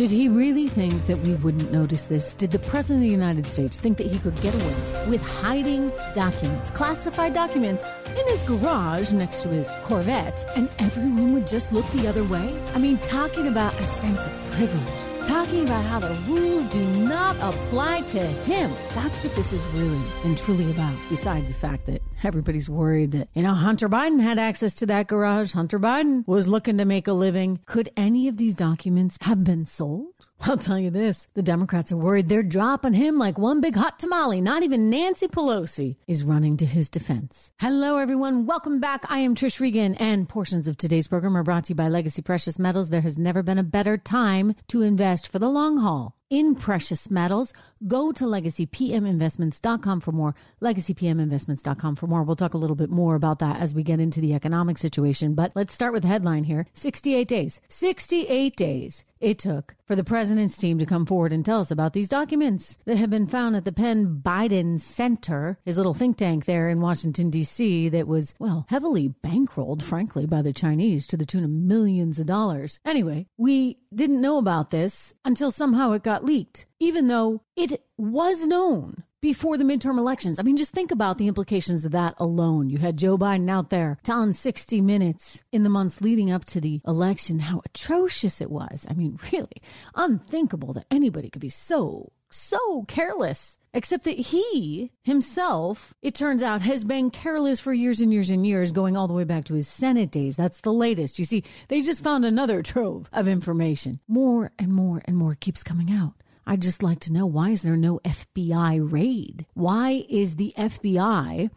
Did he really think that we wouldn't notice this? Did the President of the United States think that he could get away with hiding documents, classified documents, in his garage next to his Corvette, and everyone would just look the other way? I mean, talking about a sense of privilege talking about how the rules do not apply to him. That's what this is really and truly about, besides the fact that everybody's worried that, you know, Hunter Biden had access to that garage. Hunter Biden was looking to make a living. Could any of these documents have been sold? I'll tell you this the Democrats are worried they're dropping him like one big hot tamale. Not even Nancy Pelosi is running to his defense. Hello, everyone. Welcome back. I am Trish Regan, and portions of today's program are brought to you by Legacy Precious Metals. There has never been a better time to invest for the long haul in precious metals. Go to legacypminvestments.com for more. Legacypminvestments.com for more. We'll talk a little bit more about that as we get into the economic situation. But let's start with the headline here 68 days. 68 days it took for the president's team to come forward and tell us about these documents that have been found at the Penn Biden Center, his little think tank there in Washington, D.C., that was, well, heavily bankrolled, frankly, by the Chinese to the tune of millions of dollars. Anyway, we didn't know about this until somehow it got leaked, even though it was known before the midterm elections. I mean, just think about the implications of that alone. You had Joe Biden out there telling 60 Minutes in the months leading up to the election how atrocious it was. I mean, really unthinkable that anybody could be so, so careless. Except that he himself, it turns out, has been careless for years and years and years, going all the way back to his Senate days. That's the latest. You see, they just found another trove of information. More and more and more keeps coming out. I'd just like to know why is there no FBI raid? Why is the FBI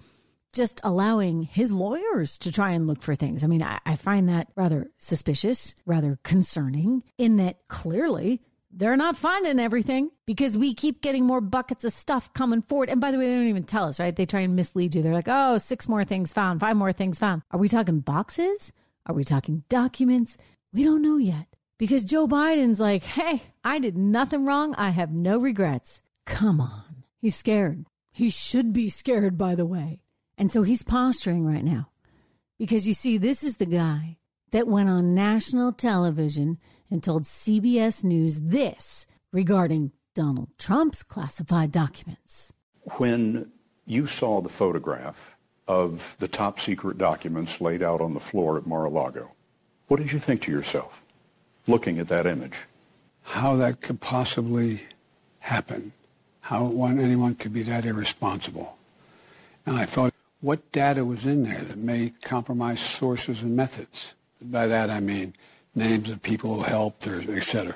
just allowing his lawyers to try and look for things? I mean, I, I find that rather suspicious, rather concerning, in that clearly they're not finding everything because we keep getting more buckets of stuff coming forward. And by the way, they don't even tell us, right? They try and mislead you. They're like, oh, six more things found, five more things found. Are we talking boxes? Are we talking documents? We don't know yet because Joe Biden's like, hey, I did nothing wrong. I have no regrets. Come on. He's scared. He should be scared, by the way. And so he's posturing right now because you see, this is the guy that went on national television and told CBS News this regarding Donald Trump's classified documents. When you saw the photograph of the top secret documents laid out on the floor at Mar-a-Lago, what did you think to yourself? looking at that image. How that could possibly happen. How one, anyone could be that irresponsible. And I thought, what data was in there that may compromise sources and methods? By that I mean names of people who helped or et cetera.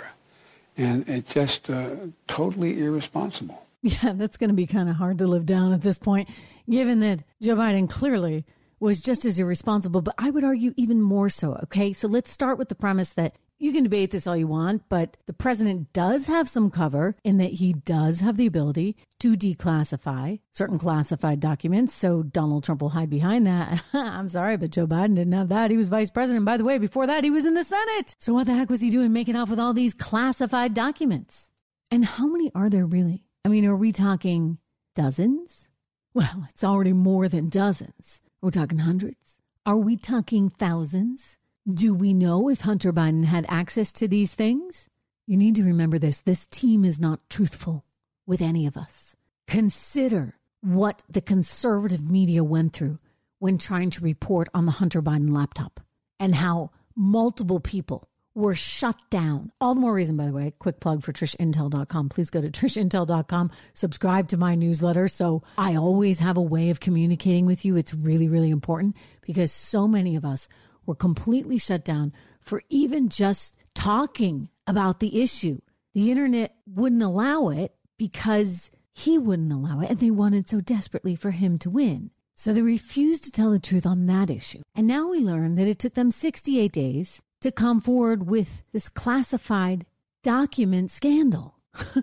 And it's just uh, totally irresponsible. Yeah, that's going to be kind of hard to live down at this point, given that Joe Biden clearly was just as irresponsible, but I would argue even more so. Okay, so let's start with the premise that you can debate this all you want, but the president does have some cover in that he does have the ability to declassify certain classified documents. So Donald Trump will hide behind that. I'm sorry, but Joe Biden didn't have that. He was vice president. By the way, before that, he was in the Senate. So what the heck was he doing making off with all these classified documents? And how many are there really? I mean, are we talking dozens? Well, it's already more than dozens. We're talking hundreds? Are we talking thousands? Do we know if Hunter Biden had access to these things? You need to remember this this team is not truthful with any of us. Consider what the conservative media went through when trying to report on the Hunter Biden laptop and how multiple people were shut down. All the more reason, by the way, quick plug for trishintel.com. Please go to trishintel.com, subscribe to my newsletter. So I always have a way of communicating with you. It's really, really important because so many of us were completely shut down for even just talking about the issue. The internet wouldn't allow it because he wouldn't allow it, and they wanted so desperately for him to win. So they refused to tell the truth on that issue. And now we learn that it took them 68 days to come forward with this classified document scandal.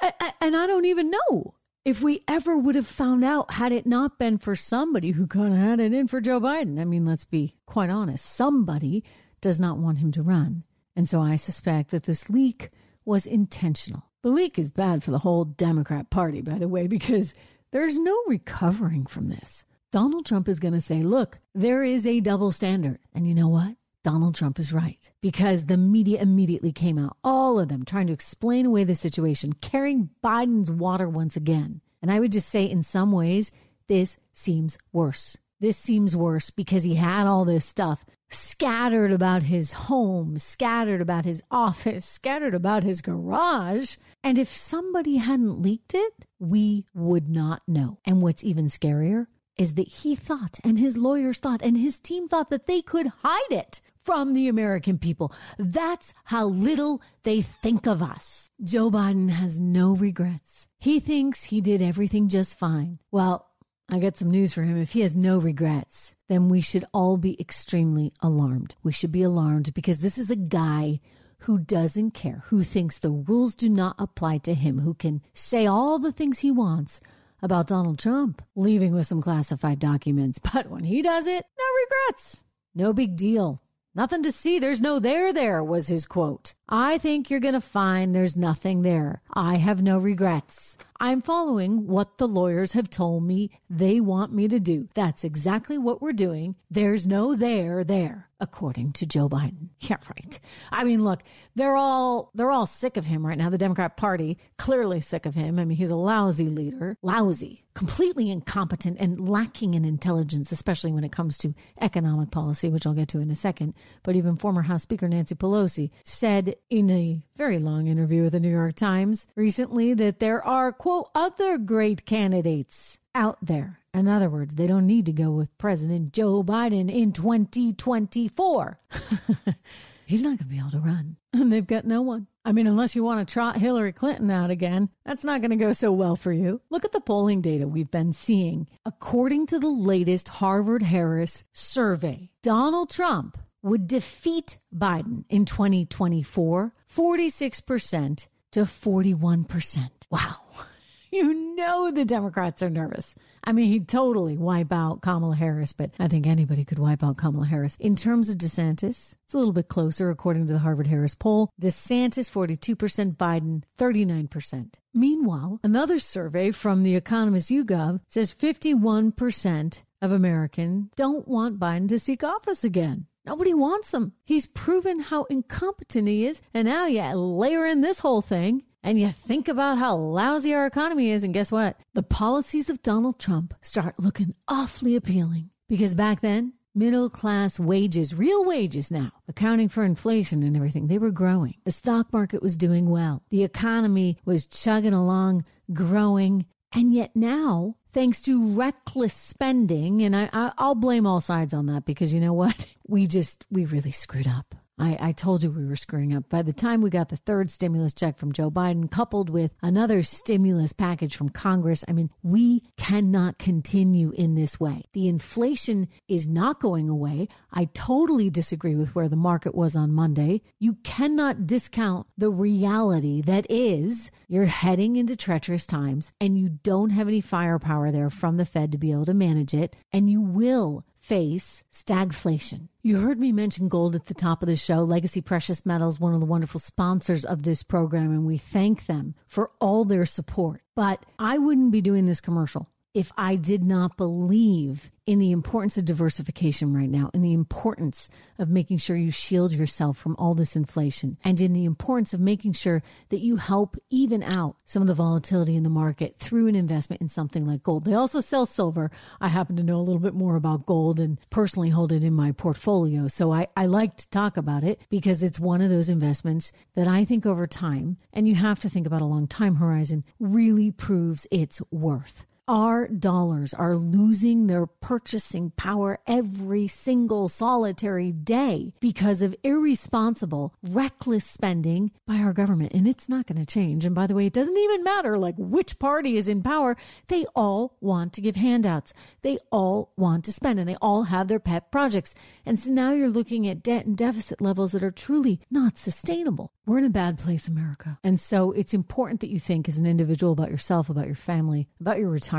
and I don't even know if we ever would have found out had it not been for somebody who kind of had it in for Joe Biden. I mean, let's be quite honest. Somebody does not want him to run. And so I suspect that this leak was intentional. The leak is bad for the whole Democrat Party, by the way, because there's no recovering from this. Donald Trump is going to say, look, there is a double standard. And you know what? Donald Trump is right because the media immediately came out, all of them trying to explain away the situation, carrying Biden's water once again. And I would just say, in some ways, this seems worse. This seems worse because he had all this stuff scattered about his home, scattered about his office, scattered about his garage. And if somebody hadn't leaked it, we would not know. And what's even scarier is that he thought and his lawyers thought and his team thought that they could hide it from the American people. That's how little they think of us. Joe Biden has no regrets. He thinks he did everything just fine. Well, I got some news for him. If he has no regrets, then we should all be extremely alarmed. We should be alarmed because this is a guy who doesn't care, who thinks the rules do not apply to him, who can say all the things he wants about Donald Trump leaving with some classified documents. But when he does it, no regrets. No big deal. Nothing to see. There's no there there, was his quote. I think you're going to find there's nothing there. I have no regrets. I'm following what the lawyers have told me they want me to do. That's exactly what we're doing. There's no there there according to Joe Biden. Yeah, right. I mean, look, they're all they're all sick of him right now. The Democrat Party clearly sick of him. I mean, he's a lousy leader, lousy, completely incompetent and lacking in intelligence, especially when it comes to economic policy, which I'll get to in a second. But even former House Speaker Nancy Pelosi said in a very long interview with the New York Times recently that there are quote other great candidates out there. In other words, they don't need to go with President Joe Biden in 2024. He's not going to be able to run. And they've got no one. I mean, unless you want to trot Hillary Clinton out again, that's not going to go so well for you. Look at the polling data we've been seeing. According to the latest Harvard Harris survey, Donald Trump would defeat Biden in 2024 46% to 41%. Wow. You know the Democrats are nervous. I mean, he'd totally wipe out Kamala Harris, but I think anybody could wipe out Kamala Harris. In terms of DeSantis, it's a little bit closer, according to the Harvard Harris poll. DeSantis, 42%, Biden, 39%. Meanwhile, another survey from the Economist YouGov says 51% of Americans don't want Biden to seek office again. Nobody wants him. He's proven how incompetent he is, and now you layer in this whole thing and you think about how lousy our economy is, and guess what? The policies of Donald Trump start looking awfully appealing. Because back then, middle class wages, real wages now, accounting for inflation and everything, they were growing. The stock market was doing well. The economy was chugging along, growing. And yet now, thanks to reckless spending, and I—I'll blame all sides on that because you know what? We just, we really screwed up. I, I told you we were screwing up. By the time we got the third stimulus check from Joe Biden, coupled with another stimulus package from Congress, I mean, we cannot continue in this way. The inflation is not going away. I totally disagree with where the market was on Monday. You cannot discount the reality that is you're heading into treacherous times and you don't have any firepower there from the Fed to be able to manage it. And you will face stagflation. You heard me mention gold at the top of the show. Legacy Precious Metals, one of the wonderful sponsors of this program, and we thank them for all their support. But I wouldn't be doing this commercial if I did not believe in the importance of diversification right now, in the importance of making sure you shield yourself from all this inflation, and in the importance of making sure that you help even out some of the volatility in the market through an investment in something like gold. They also sell silver. I happen to know a little bit more about gold and personally hold it in my portfolio. So I, I like to talk about it because it's one of those investments that I think over time, and you have to think about a long time horizon, really proves its worth. Our dollars are losing their purchasing power every single solitary day because of irresponsible, reckless spending by our government. And it's not going to change. And by the way, it doesn't even matter like which party is in power. They all want to give handouts. They all want to spend and they all have their pet projects. And so now you're looking at debt and deficit levels that are truly not sustainable. We're in a bad place, America. And so it's important that you think as an individual about yourself, about your family, about your retirement,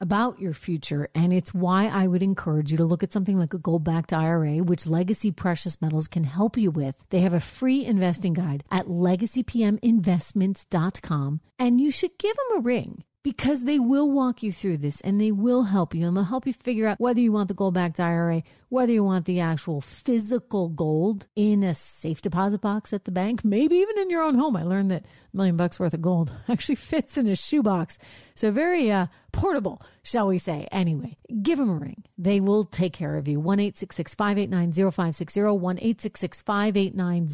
about your future. And it's why I would encourage you to look at something like a gold backed IRA, which Legacy Precious Metals can help you with. They have a free investing guide at legacypminvestments.com, and you should give them a ring because they will walk you through this and they will help you and they'll help you figure out whether you want the gold backed IRA, whether you want the actual physical gold in a safe deposit box at the bank, maybe even in your own home. I learned that a million bucks worth of gold actually fits in a shoebox. So very uh, portable, shall we say. Anyway, give them a ring. They will take care of you. 1 589 0560. 1 589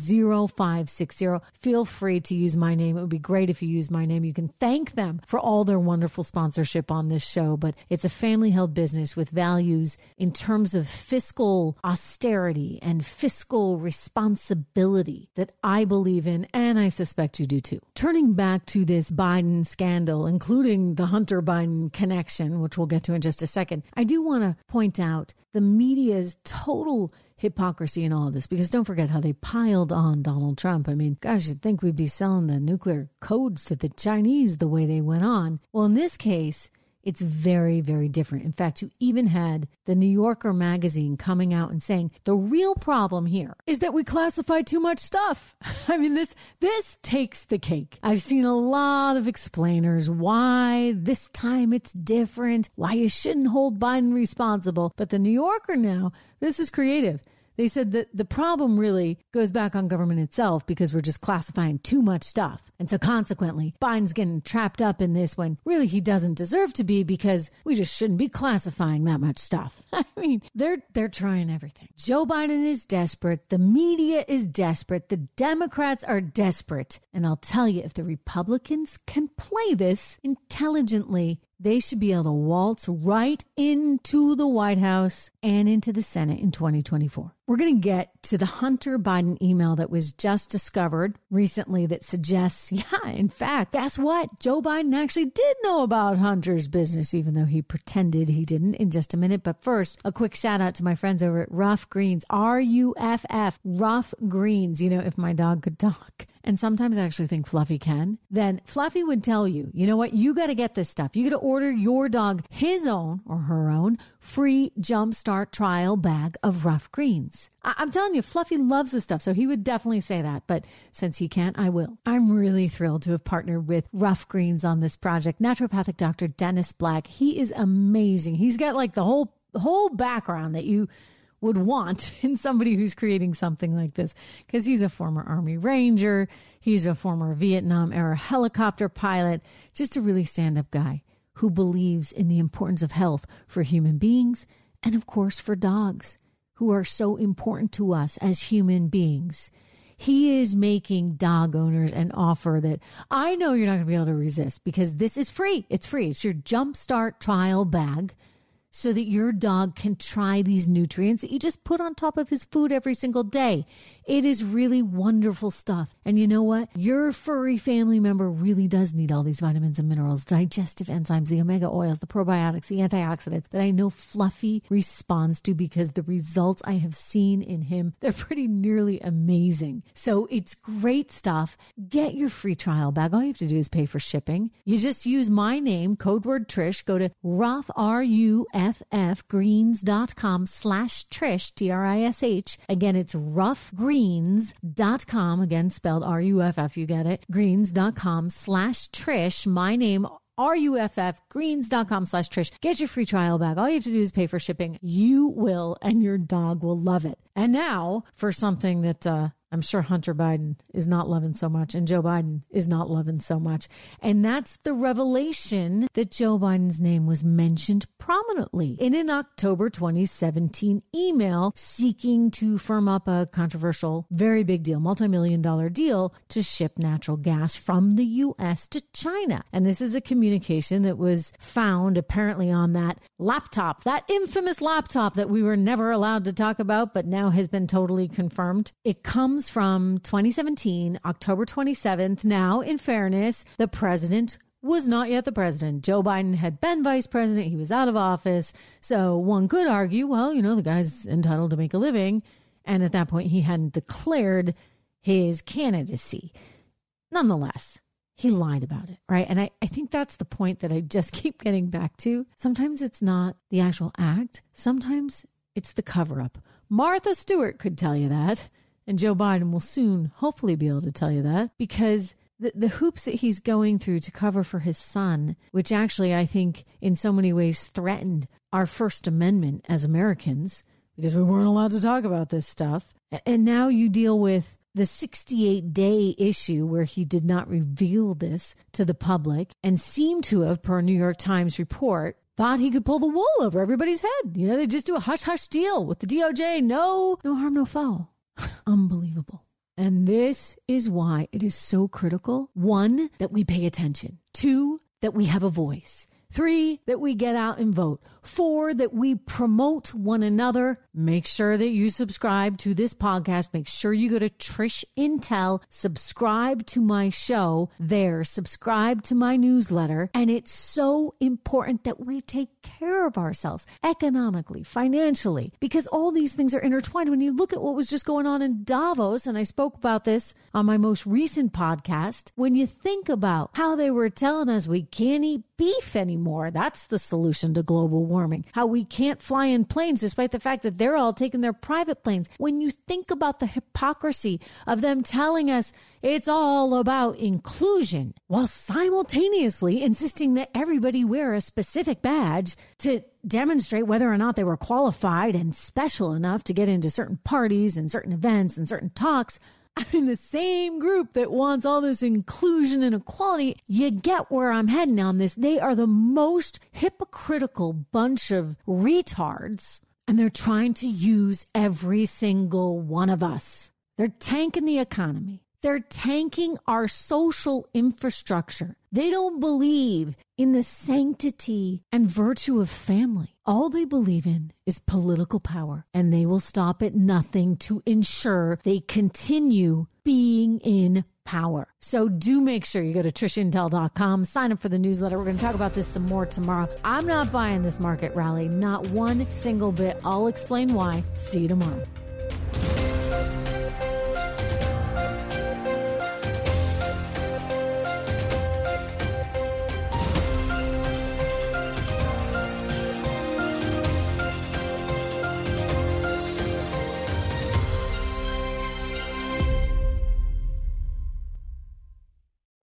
0560. Feel free to use my name. It would be great if you use my name. You can thank them for all their wonderful sponsorship on this show, but it's a family held business with values in terms of fiscal austerity and fiscal responsibility that I believe in, and I suspect you do too. Turning back to this Biden scandal, including the Hunter Biden connection, which we'll get to in just a second, I do want to point out the media's total hypocrisy in all of this because don't forget how they piled on Donald Trump. I mean, gosh, you'd think we'd be selling the nuclear codes to the Chinese the way they went on. Well, in this case, it's very, very different. In fact, you even had the New Yorker magazine coming out and saying the real problem here is that we classify too much stuff. I mean, this, this takes the cake. I've seen a lot of explainers why this time it's different, why you shouldn't hold Biden responsible. But the New Yorker now, this is creative. They said that the problem really goes back on government itself because we're just classifying too much stuff. And so consequently, Biden's getting trapped up in this when really he doesn't deserve to be because we just shouldn't be classifying that much stuff. I mean, they're they're trying everything. Joe Biden is desperate, the media is desperate, the Democrats are desperate. And I'll tell you if the Republicans can play this intelligently, they should be able to waltz right into the White House and into the Senate in 2024. We're going to get to the Hunter Biden email that was just discovered recently that suggests, yeah, in fact, guess what? Joe Biden actually did know about Hunter's business, even though he pretended he didn't in just a minute. But first, a quick shout out to my friends over at Ruff Greens, R U F F, Ruff Greens. You know, if my dog could talk and sometimes I actually think Fluffy can, then Fluffy would tell you, you know what? You got to get this stuff. You got to order your dog his own or her own free jumpstart trial bag of Ruff Greens. I- am telling you, Fluffy loves this stuff, so he would definitely say that. But since he can't, I will. I'm really thrilled to have partnered with Ruff Greens on this project. Naturopathic Dr. Dennis Black, he is amazing. He's got like the whole whole background that you would want in somebody who's creating something like this because he's a former Army Ranger, he's a former Vietnam era helicopter pilot, just a really stand up guy who believes in the importance of health for human beings and, of course, for dogs who are so important to us as human beings. He is making dog owners an offer that I know you're not going to be able to resist because this is free. It's free. It's your Jumpstart trial bag so that your dog can try these nutrients that you just put on top of his food every single day. It is really wonderful stuff. And you know what? Your furry family member really does need all these vitamins and minerals, digestive enzymes, the omega oils, the probiotics, the antioxidants that I know Fluffy responds to because the results I have seen in him, they're pretty nearly amazing. So it's great stuff. Get your free trial bag. All you have to do is pay for shipping. You just use my name, code word Trish, go to Ruff, R-U-F-F, greens.com slash Trish, T-R-I-S-H. Again, it's Ruff Greens greens.com, again spelled R U F F, you get it, greens.com slash Trish, my name, R-U-F-F, greens.com slash Trish. Get your free trial bag. All you have to do is pay for shipping. You will, and your dog will love it. And now for something that, uh, I'm sure Hunter Biden is not loving so much, and Joe Biden is not loving so much. And that's the revelation that Joe Biden's name was mentioned prominently in an October 2017 email seeking to firm up a controversial, very big deal, multi million dollar deal to ship natural gas from the U.S. to China. And this is a communication that was found apparently on that laptop, that infamous laptop that we were never allowed to talk about, but now has been totally confirmed. It comes comes from 2017, October 27th. Now, in fairness, the president was not yet the president. Joe Biden had been vice president. He was out of office. So one could argue, well, you know, the guy's entitled to make a living. And at that point, he hadn't declared his candidacy. Nonetheless, he lied about it, right? And I, I think that's the point that I just keep getting back to. Sometimes it's not the actual act, sometimes it's the cover up. Martha Stewart could tell you that. And Joe Biden will soon, hopefully, be able to tell you that because the, the hoops that he's going through to cover for his son, which actually I think in so many ways threatened our First Amendment as Americans because we weren't allowed to talk about this stuff. And now you deal with the 68 day issue where he did not reveal this to the public and seemed to have, per New York Times report, thought he could pull the wool over everybody's head. You know, they just do a hush hush deal with the DOJ. No, no harm, no foul. Unbelievable. And this is why it is so critical. One, that we pay attention. Two, that we have a voice. Three, that we get out and vote. Four, that we promote one another. Make sure that you subscribe to this podcast. Make sure you go to Trish Intel, subscribe to my show there, subscribe to my newsletter. And it's so important that we take care of ourselves economically, financially, because all these things are intertwined. When you look at what was just going on in Davos, and I spoke about this on my most recent podcast, when you think about how they were telling us we can't eat beef anymore, that's the solution to global warming. How we can't fly in planes despite the fact that they're all taking their private planes. When you think about the hypocrisy of them telling us it's all about inclusion while simultaneously insisting that everybody wear a specific badge to demonstrate whether or not they were qualified and special enough to get into certain parties and certain events and certain talks. I'm in the same group that wants all this inclusion and equality. You get where I'm heading on this. They are the most hypocritical bunch of retards, and they're trying to use every single one of us. They're tanking the economy. They're tanking our social infrastructure. They don't believe in the sanctity and virtue of family. All they believe in is political power, and they will stop at nothing to ensure they continue being in power. So do make sure you go to trishintel.com, sign up for the newsletter. We're going to talk about this some more tomorrow. I'm not buying this market rally, not one single bit. I'll explain why. See you tomorrow.